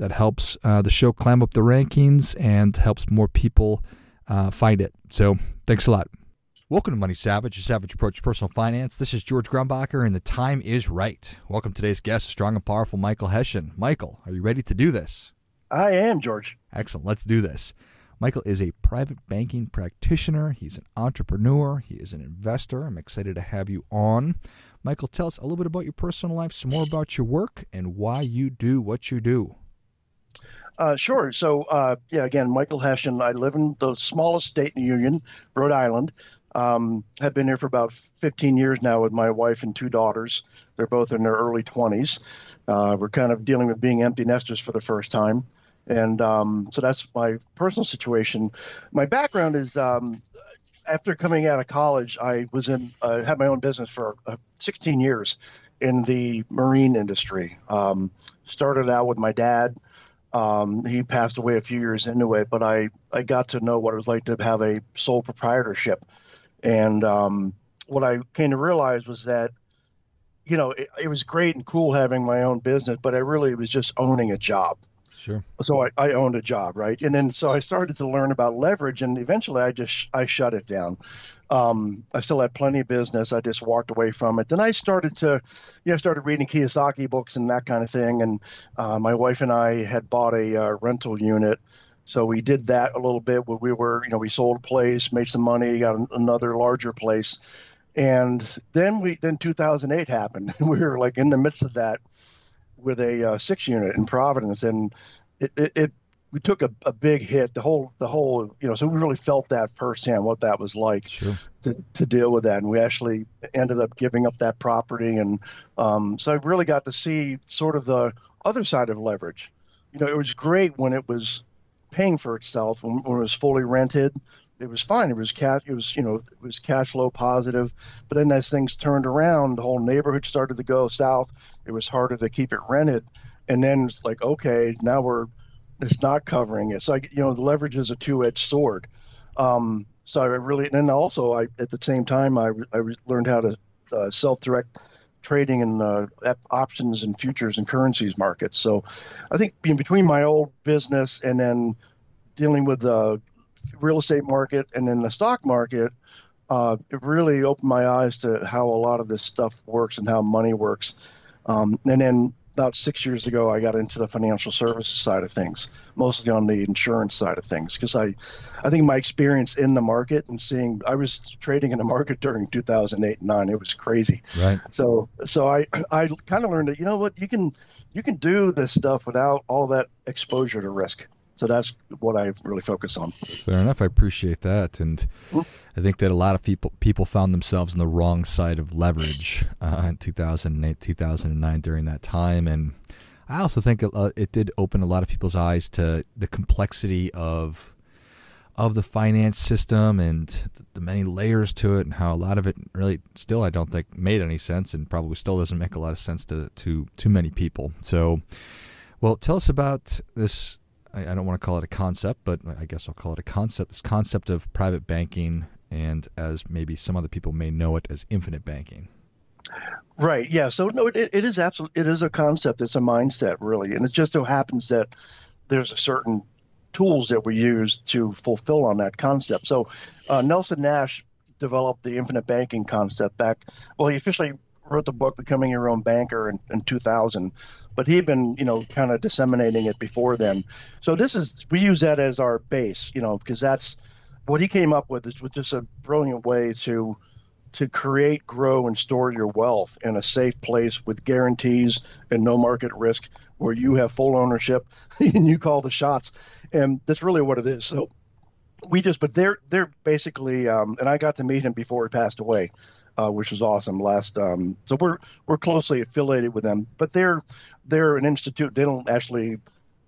That helps uh, the show climb up the rankings and helps more people uh, find it. So thanks a lot. Welcome to Money Savage, a savage approach to personal finance. This is George Grumbacher, and the time is right. Welcome to today's guest, strong and powerful Michael Hession. Michael, are you ready to do this? I am, George. Excellent. Let's do this. Michael is a private banking practitioner. He's an entrepreneur. He is an investor. I'm excited to have you on. Michael, tell us a little bit about your personal life, some more about your work, and why you do what you do. Uh, sure. So, uh, yeah, again, Michael Hession. I live in the smallest state in the Union, Rhode Island. Um, have been here for about 15 years now with my wife and two daughters. They're both in their early 20s. Uh, we're kind of dealing with being empty nesters for the first time. And um, so that's my personal situation. My background is um, after coming out of college, I was in, uh, had my own business for uh, 16 years in the marine industry. Um, started out with my dad. Um, he passed away a few years into it, but I, I got to know what it was like to have a sole proprietorship and um, what I came to realize was that, you know, it, it, was great and cool having my own business, but I really was just owning a job. Sure. So I, I owned a job, right? And then so I started to learn about leverage, and eventually I just I shut it down. Um, I still had plenty of business. I just walked away from it. Then I started to, you know, started reading Kiyosaki books and that kind of thing. And uh, my wife and I had bought a uh, rental unit so we did that a little bit where we were, you know, we sold a place, made some money, got another larger place. And then we, then 2008 happened. we were like in the midst of that with a uh, six unit in Providence. And it, it, it we took a, a big hit, the whole, the whole, you know, so we really felt that firsthand, what that was like sure. to, to deal with that. And we actually ended up giving up that property. And um, so I really got to see sort of the other side of leverage. You know, it was great when it was paying for itself when, when it was fully rented. It was fine. It was cash. It was you know it was cash flow positive. But then as things turned around, the whole neighborhood started to go south. It was harder to keep it rented. And then it's like okay, now we're it's not covering it. So I, you know the leverage is a two-edged sword. Um, so I really and then also I at the same time I, I learned how to uh, self-direct trading in the options and futures and currencies markets. So I think in between my old business and then dealing with the real estate market and then the stock market, uh, it really opened my eyes to how a lot of this stuff works and how money works. Um, and then about six years ago, I got into the financial services side of things, mostly on the insurance side of things, because I, I think my experience in the market and seeing, I was trading in the market during 2008 and nine. It was crazy. Right. So, so I, I kind of learned that you know what you can, you can do this stuff without all that exposure to risk. So that's what I really focus on. Fair enough. I appreciate that, and mm-hmm. I think that a lot of people people found themselves on the wrong side of leverage uh, in 2008, 2009 during that time, and I also think it, uh, it did open a lot of people's eyes to the complexity of of the finance system and the many layers to it, and how a lot of it really still I don't think made any sense, and probably still doesn't make a lot of sense to to too many people. So, well, tell us about this I, I don't want to call it a concept, but I guess I'll call it a concept. This concept of private banking, and as maybe some other people may know it as infinite banking. Right. Yeah. So no, it, it is absolutely it is a concept. It's a mindset, really, and it just so happens that there's a certain tools that we use to fulfill on that concept. So uh, Nelson Nash developed the infinite banking concept back. Well, he officially wrote the book Becoming Your Own Banker in, in 2000, but he had been, you know, kind of disseminating it before then. So this is we use that as our base, you know, because that's what he came up with. Is was just a brilliant way to to create, grow, and store your wealth in a safe place with guarantees and no market risk, where you have full ownership and you call the shots. And that's really what it is. So we just, but they're they're basically, um, and I got to meet him before he passed away uh, which was awesome. Last, um, so we're we're closely affiliated with them, but they're they're an institute. They don't actually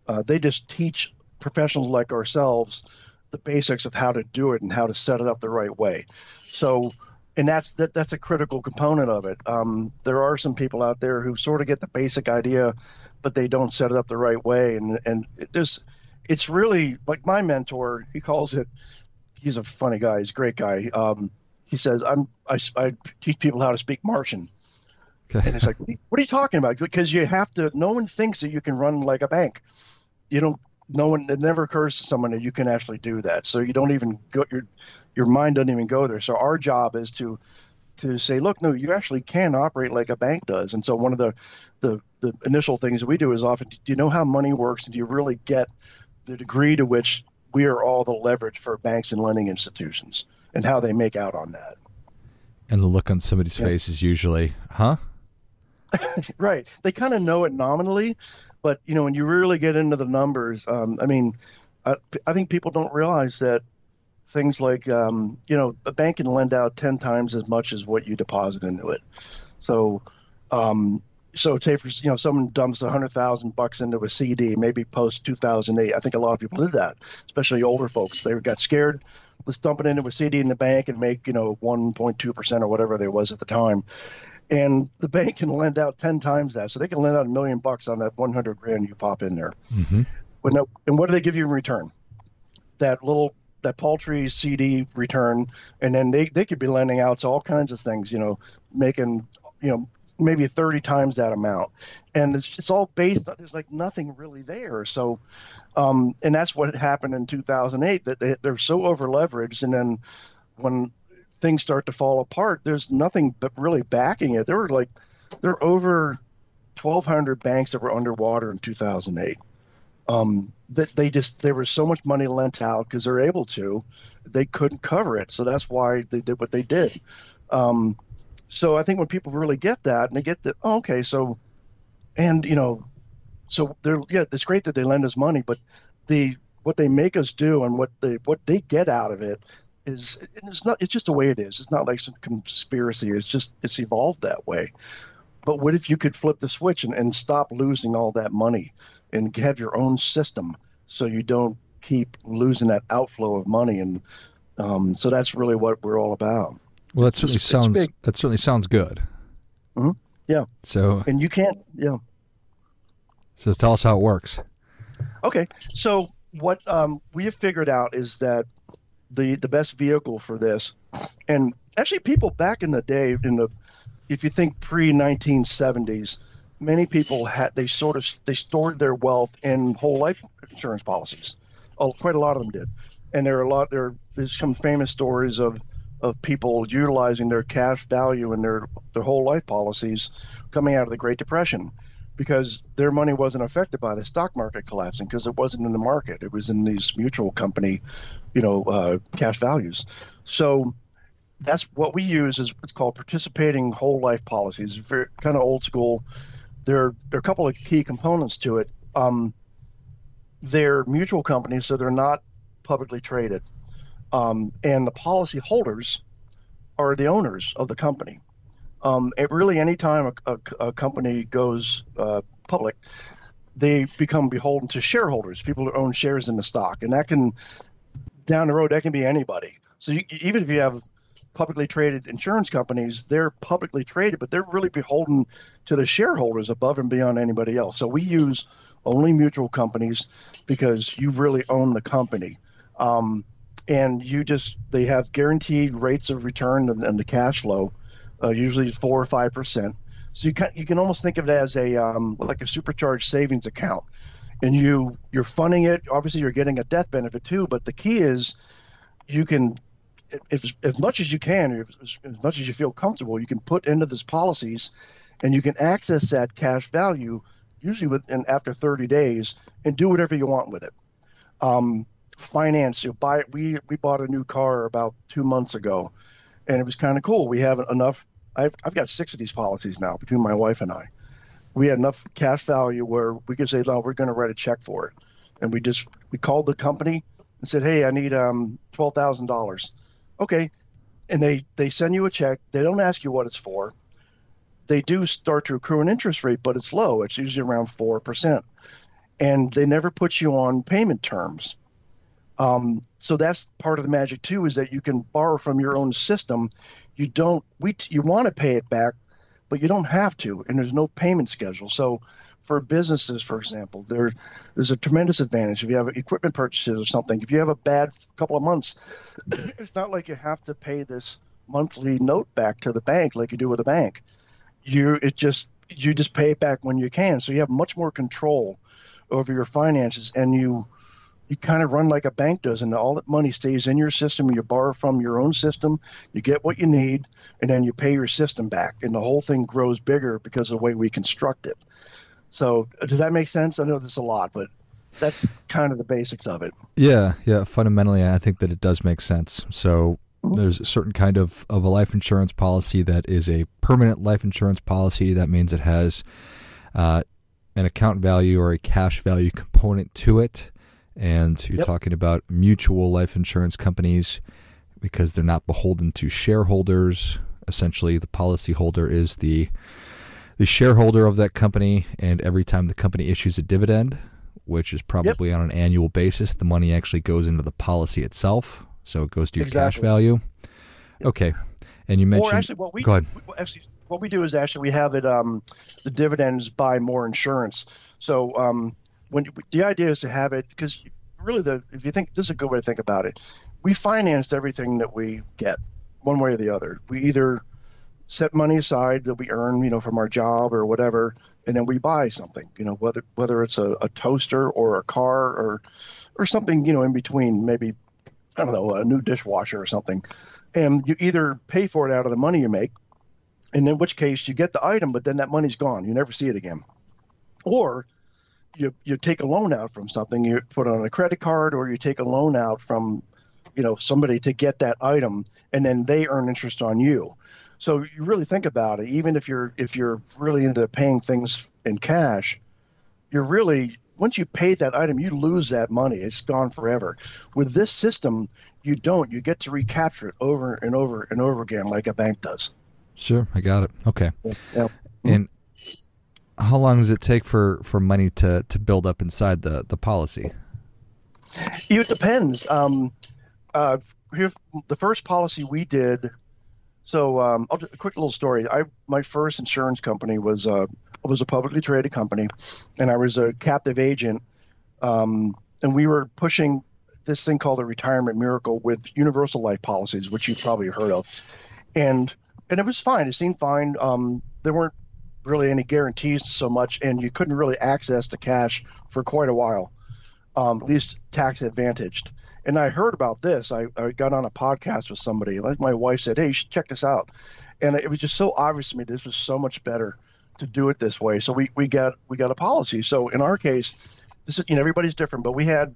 Uh, they just teach professionals like ourselves the basics of how to do it and how to set it up the right way. So, and that's that, that's a critical component of it. Um, there are some people out there who sort of get the basic idea, but they don't set it up the right way, and and it just it's really like my mentor. He calls it. He's a funny guy. He's a great guy. Um, he says, "I'm I, I teach people how to speak Martian." Okay. And it's like, what are you talking about? Because you have to. No one thinks that you can run like a bank. You don't no one it never occurs to someone that you can actually do that so you don't even go your your mind doesn't even go there so our job is to to say look no you actually can operate like a bank does and so one of the the, the initial things that we do is often do you know how money works and do you really get the degree to which we are all the leverage for banks and lending institutions and how they make out on that and the look on somebody's yeah. face is usually huh right they kind of know it nominally but you know, when you really get into the numbers, um, I mean, I, I, think people don't realize that things like um, you know a bank can lend out ten times as much as what you deposit into it. So, um, so say for you know someone dumps a hundred thousand bucks into a CD, maybe post two thousand eight. I think a lot of people did that, especially older folks. They got scared. Let's dump it into a CD in the bank and make you know one point two percent or whatever there was at the time and the bank can lend out 10 times that so they can lend out a million bucks on that 100 grand you pop in there mm-hmm. no, and what do they give you in return that little that paltry cd return and then they, they could be lending out to all kinds of things you know making you know maybe 30 times that amount and it's, it's all based on there's like nothing really there so um, and that's what happened in 2008 that they, they're so over leveraged and then when things start to fall apart, there's nothing but really backing it. There were like there were over 1,200 banks that were underwater in 2008. Um, that they just there was so much money lent out because they're able to, they couldn't cover it. So that's why they did what they did. Um, so I think when people really get that and they get that, oh, okay, so, and you know, so they're yeah, it's great that they lend us money, but the what they make us do and what they what they get out of it is it's not it's just the way it is. It's not like some conspiracy. It's just it's evolved that way. But what if you could flip the switch and, and stop losing all that money and have your own system so you don't keep losing that outflow of money and um, so that's really what we're all about. Well, that certainly it's, sounds it's that certainly sounds good. Mm-hmm. Yeah. So and you can't yeah. So tell us how it works. Okay, so what um, we have figured out is that the the best vehicle for this. And actually, people back in the day, in the if you think pre 1970s, many people had they sort of they stored their wealth in whole life insurance policies. Oh, quite a lot of them did, and there are a lot. There's some famous stories of of people utilizing their cash value in their their whole life policies coming out of the Great Depression because their money wasn't affected by the stock market collapsing because it wasn't in the market. It was in these mutual company, you know, uh, cash values. So that's what we use is what's called participating whole life policies. Very kind of old school. There, there are a couple of key components to it. Um, they're mutual companies, so they're not publicly traded, um, and the policy holders are the owners of the company. Um, it really, anytime a, a, a company goes uh, public, they become beholden to shareholders, people who own shares in the stock, and that can down the road that can be anybody. So you, even if you have publicly traded insurance companies, they're publicly traded, but they're really beholden to the shareholders above and beyond anybody else. So we use only mutual companies because you really own the company. Um, and you just they have guaranteed rates of return and, and the cash flow uh, usually four or five percent. So you can you can almost think of it as a um, like a supercharged savings account, and you you're funding it. Obviously, you're getting a death benefit too. But the key is you can, if as much as you can, if, as much as you feel comfortable, you can put into these policies, and you can access that cash value usually within after 30 days and do whatever you want with it. Um, finance, you buy. it. We we bought a new car about two months ago, and it was kind of cool. We have enough I've, I've got six of these policies now between my wife and I. We had enough cash value where we could say, no, we're going to write a check for it. And we just, we called the company and said, hey, I need um, $12,000. Okay. And they, they send you a check. They don't ask you what it's for. They do start to accrue an interest rate, but it's low. It's usually around 4%. and they never put you on payment terms. Um, so that's part of the magic too, is that you can borrow from your own system. You don't we you want to pay it back, but you don't have to, and there's no payment schedule. So for businesses, for example, there there's a tremendous advantage if you have equipment purchases or something. If you have a bad couple of months, it's not like you have to pay this monthly note back to the bank like you do with a bank. You it just you just pay it back when you can, so you have much more control over your finances, and you you kind of run like a bank does, and all that money stays in your system. You borrow from your own system, you get what you need, and then you pay your system back, and the whole thing grows bigger because of the way we construct it. So, does that make sense? I know this a lot, but that's kind of the basics of it. Yeah, yeah. Fundamentally, I think that it does make sense. So, there's a certain kind of, of a life insurance policy that is a permanent life insurance policy. That means it has uh, an account value or a cash value component to it. And you're yep. talking about mutual life insurance companies because they're not beholden to shareholders. Essentially, the policyholder is the the shareholder of that company, and every time the company issues a dividend, which is probably yep. on an annual basis, the money actually goes into the policy itself. So it goes to your exactly. cash value. Yep. Okay. And you mentioned. Or actually, what we go ahead. What we do is actually we have it. Um, the dividends buy more insurance. So um, when the idea is to have it because really the if you think this is a good way to think about it, we financed everything that we get one way or the other. We either set money aside that we earn, you know, from our job or whatever, and then we buy something, you know, whether whether it's a, a toaster or a car or or something, you know, in between, maybe I don't know, a new dishwasher or something. And you either pay for it out of the money you make, and in which case you get the item, but then that money's gone. You never see it again. Or you you take a loan out from something, you put on a credit card, or you take a loan out from you know somebody to get that item, and then they earn interest on you. So you really think about it. Even if you're if you're really into paying things in cash, you're really once you pay that item, you lose that money. It's gone forever. With this system, you don't. You get to recapture it over and over and over again, like a bank does. Sure, I got it. Okay. Yeah. And how long does it take for, for money to, to build up inside the, the policy? It depends. Um, uh, here, the first policy we did. So, um, a quick little story. I my first insurance company was uh, was a publicly traded company, and I was a captive agent. Um, and we were pushing this thing called the retirement miracle with universal life policies, which you've probably heard of. And and it was fine. It seemed fine. Um, there weren't really any guarantees so much, and you couldn't really access the cash for quite a while, um, at least tax advantaged. And I heard about this. I, I, got on a podcast with somebody. Like my wife said, "Hey, you should check this out," and it was just so obvious to me this was so much better to do it this way. So we we got we got a policy. So in our case, this is you know everybody's different, but we had,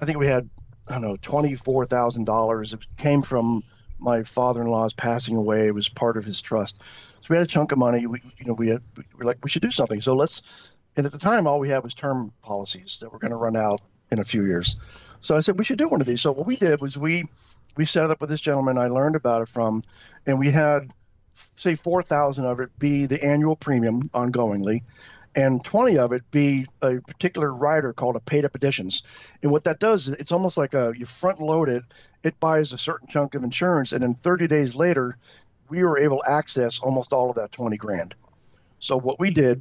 I think we had I don't know twenty four thousand dollars. It came from my father-in-law's passing away it was part of his trust. So we had a chunk of money. We, you know, we, had, we were like, we should do something. So let's. And at the time, all we had was term policies that were going to run out in a few years. So I said we should do one of these. So what we did was we we set it up with this gentleman I learned about it from, and we had say four thousand of it be the annual premium ongoingly, and 20 of it be a particular rider called a paid up additions. And what that does is it's almost like a you front load it, it buys a certain chunk of insurance, and then 30 days later, we were able to access almost all of that 20 grand. So what we did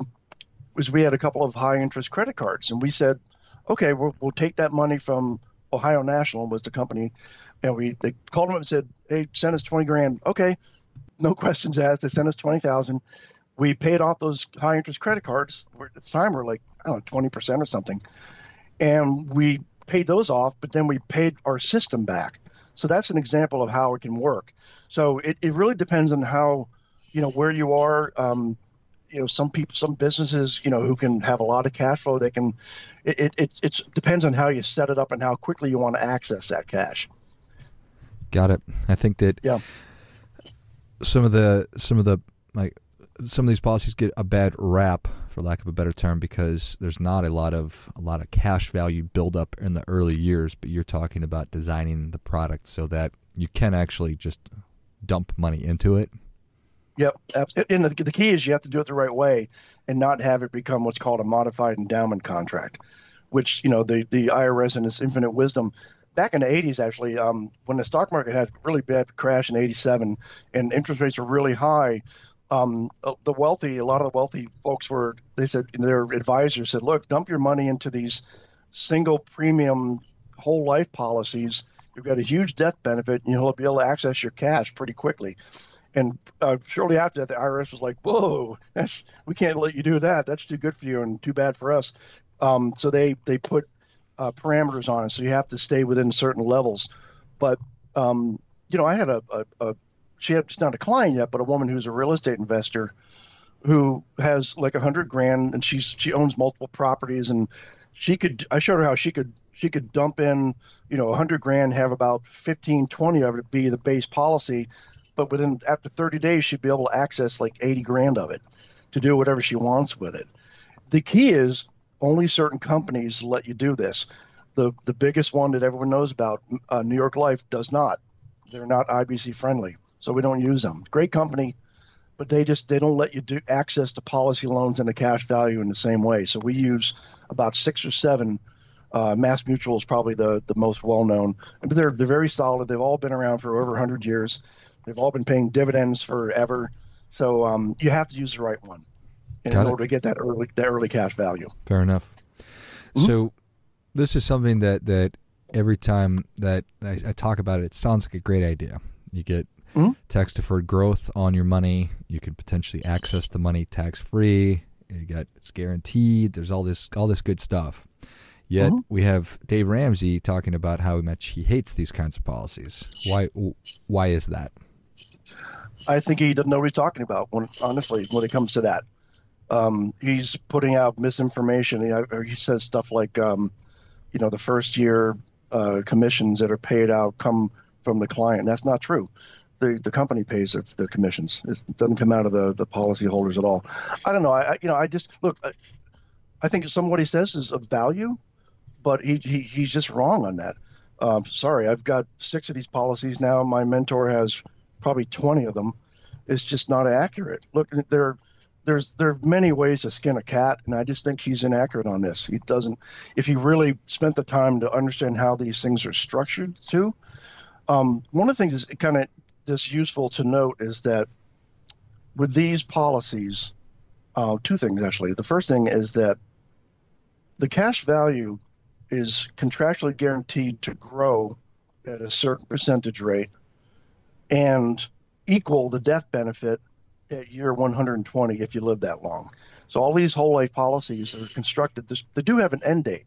was we had a couple of high interest credit cards, and we said, okay, we'll, we'll take that money from Ohio National was the company, and we they called them up and said, hey, send us 20 grand. Okay, no questions asked. They sent us 20,000 we paid off those high interest credit cards. At the time, we're like, I don't know, 20% or something. And we paid those off, but then we paid our system back. So that's an example of how it can work. So it, it really depends on how, you know, where you are. Um, you know, some people, some businesses, you know, who can have a lot of cash flow, they can, it, it, it it's depends on how you set it up and how quickly you want to access that cash. Got it. I think that yeah. some of the, some of the, like some of these policies get a bad rap, for lack of a better term, because there's not a lot of a lot of cash value buildup in the early years. But you're talking about designing the product so that you can actually just dump money into it. Yep, and the, the key is you have to do it the right way and not have it become what's called a modified endowment contract, which you know the the IRS and its infinite wisdom. Back in the 80s, actually, um, when the stock market had really bad crash in 87 and interest rates were really high, um, uh, the wealthy, a lot of the wealthy folks were, they said, their advisors said, look, dump your money into these single premium whole life policies. You've got a huge death benefit, and you'll be able to access your cash pretty quickly. And uh, shortly after that, the IRS was like, "Whoa, that's we can't let you do that. That's too good for you and too bad for us." Um, so they they put uh, parameters on it, so you have to stay within certain levels. But um, you know, I had a, a, a she had it's not a client yet, but a woman who's a real estate investor who has like a hundred grand and she's she owns multiple properties and she could I showed her how she could she could dump in you know a hundred grand have about 15 20 of it be the base policy but within after 30 days she'd be able to access like 80 grand of it to do whatever she wants with it. The key is only certain companies let you do this. The the biggest one that everyone knows about uh, new york life does not. They're not ibc friendly so we don't use them great company but they just they don't let you do access to policy loans and the cash value in the same way so we use about six or seven uh, Mass Mutual is probably the, the most well known, but they're they're very solid. They've all been around for over 100 years. They've all been paying dividends forever. So um, you have to use the right one in, in order to get that early that early cash value. Fair enough. Mm-hmm. So this is something that that every time that I, I, talk about it, it sounds like a great idea. You get mm-hmm. tax deferred growth on your money. You can potentially access the money tax free. You got it's guaranteed. There's all this all this good stuff. Yet mm-hmm. we have Dave Ramsey talking about how much he hates these kinds of policies. Why? Why is that? I think he doesn't know what he's talking about. When honestly, when it comes to that, um, he's putting out misinformation. He, he says stuff like, um, you know, the first year uh, commissions that are paid out come from the client. That's not true. The, the company pays the, the commissions. It doesn't come out of the, the policyholders at all. I don't know. I, you know I just look. I, I think some of what he says is of value, but he, he he's just wrong on that. Um, sorry, I've got six of these policies now. My mentor has probably 20 of them. It's just not accurate. Look, there there's there are many ways to skin a cat, and I just think he's inaccurate on this. He doesn't. If he really spent the time to understand how these things are structured, too. Um, one of the things that's kind of just useful to note is that with these policies, uh, two things actually. The first thing is that the cash value is contractually guaranteed to grow at a certain percentage rate and equal the death benefit at year 120 if you live that long. So all these whole life policies are constructed. They do have an end date,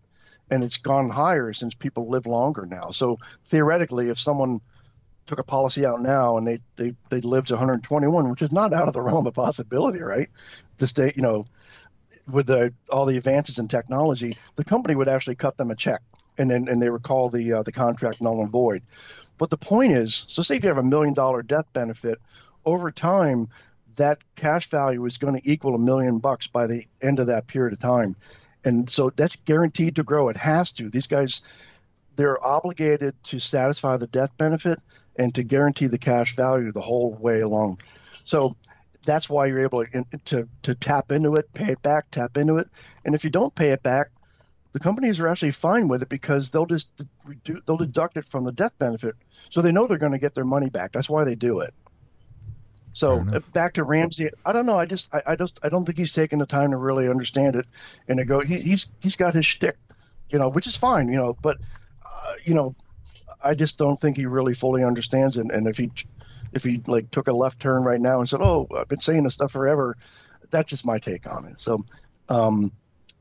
and it's gone higher since people live longer now. So theoretically, if someone took a policy out now and they they they lived to 121, which is not out of the realm of possibility, right? The state, you know, with the, all the advances in technology, the company would actually cut them a check, and then and they would call the uh, the contract null and void. But the point is, so say if you have a million dollar death benefit, over time, that cash value is going to equal a million bucks by the end of that period of time, and so that's guaranteed to grow. It has to. These guys, they're obligated to satisfy the death benefit and to guarantee the cash value the whole way along. So that's why you're able to, to, to tap into it, pay it back, tap into it. And if you don't pay it back, the companies are actually fine with it because they'll just they'll deduct it from the death benefit, so they know they're going to get their money back. That's why they do it. So back to Ramsey, I don't know. I just I, I, just I don't think he's taken the time to really understand it and to go. He, he's he's got his shtick, you know, which is fine, you know. But uh, you know, I just don't think he really fully understands it. And if he if he like took a left turn right now and said, "Oh, I've been saying this stuff forever," that's just my take on it. So, um,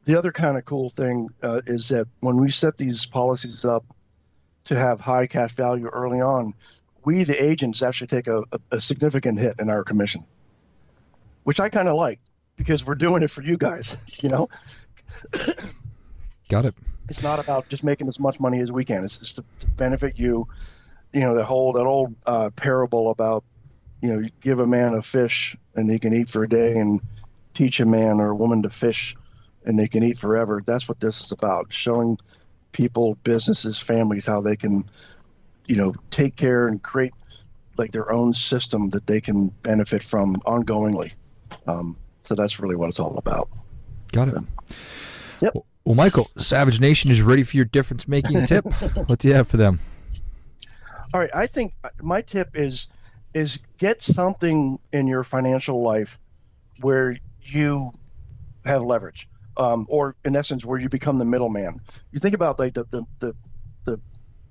the other kind of cool thing uh, is that when we set these policies up to have high cash value early on, we the agents actually take a, a, a significant hit in our commission, which I kind of like because we're doing it for you guys. You know. Got it. It's not about just making as much money as we can. It's just to, to benefit you you know, the whole that old uh, parable about you know, you give a man a fish and he can eat for a day, and teach a man or a woman to fish and they can eat forever. That's what this is about: showing people, businesses, families how they can, you know, take care and create like their own system that they can benefit from ongoingly. Um, so that's really what it's all about. Got it. Yep. Well, Well, Michael, Savage Nation is ready for your difference making tip. what do you have for them? All right, I think my tip is is get something in your financial life where you have leverage, um, or in essence, where you become the middleman. You think about like the the, the the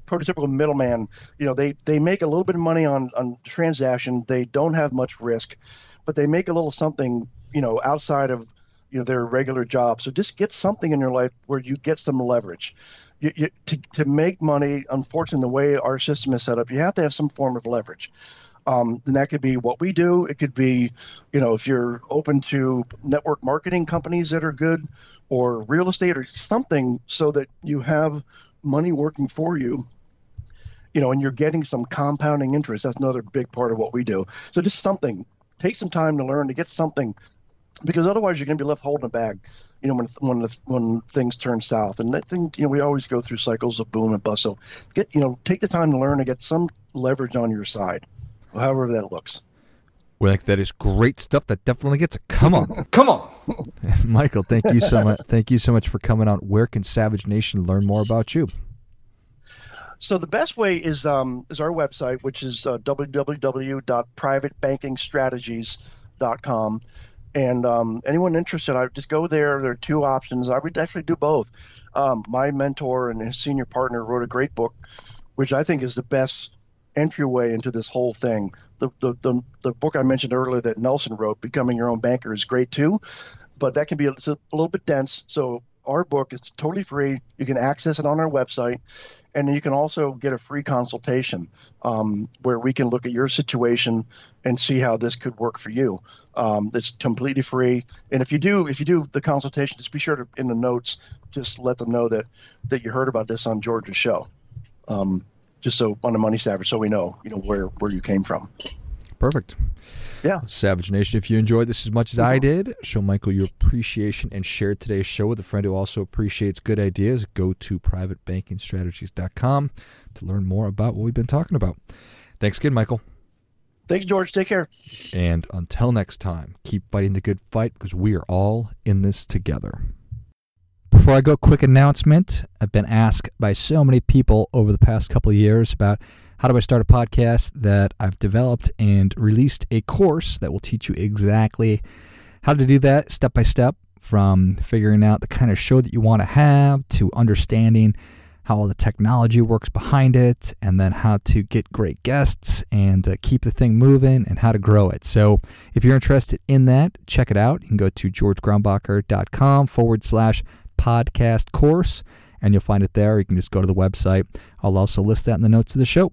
prototypical middleman, you know, they, they make a little bit of money on, on transaction. They don't have much risk, but they make a little something, you know, outside of, you know, their regular job. So just get something in your life where you get some leverage. You, you, to, to make money, unfortunately, the way our system is set up, you have to have some form of leverage. Um, and that could be what we do. It could be, you know, if you're open to network marketing companies that are good or real estate or something so that you have money working for you you know, and you're getting some compounding interest. That's another big part of what we do. So just something, take some time to learn to get something, because otherwise you're going to be left holding a bag. You know, when when the, when things turn south, and that thing, you know, we always go through cycles of boom and bust. So get, you know, take the time to learn to get some leverage on your side, however that looks. Well, that is great stuff. That definitely gets a come on, come on, Michael. Thank you so much. Thank you so much for coming on. Where can Savage Nation learn more about you? So the best way is um, is our website, which is uh, www.privatebankingstrategies.com. And um, anyone interested, I just go there. There are two options. I would actually do both. Um, my mentor and his senior partner wrote a great book, which I think is the best entryway into this whole thing. The, the, the, the book I mentioned earlier that Nelson wrote, Becoming Your Own Banker, is great too, but that can be a, a little bit dense. So our book is totally free. You can access it on our website. And you can also get a free consultation um, where we can look at your situation and see how this could work for you. Um, it's completely free. And if you do, if you do the consultation, just be sure to in the notes, just let them know that that you heard about this on George's show. Um, just so on the Money Savage, so we know, you know where where you came from. Perfect. Yeah. Savage Nation, if you enjoyed this as much as I did, show Michael your appreciation and share today's show with a friend who also appreciates good ideas. Go to privatebankingstrategies.com to learn more about what we've been talking about. Thanks again, Michael. Thanks, George. Take care. And until next time, keep fighting the good fight because we are all in this together. Before I go, quick announcement. I've been asked by so many people over the past couple of years about how do I start a podcast that I've developed and released a course that will teach you exactly how to do that step by step from figuring out the kind of show that you want to have to understanding how all the technology works behind it, and then how to get great guests and uh, keep the thing moving and how to grow it. So, if you're interested in that, check it out. You can go to georgegrumbacher.com forward slash podcast course, and you'll find it there. You can just go to the website. I'll also list that in the notes of the show.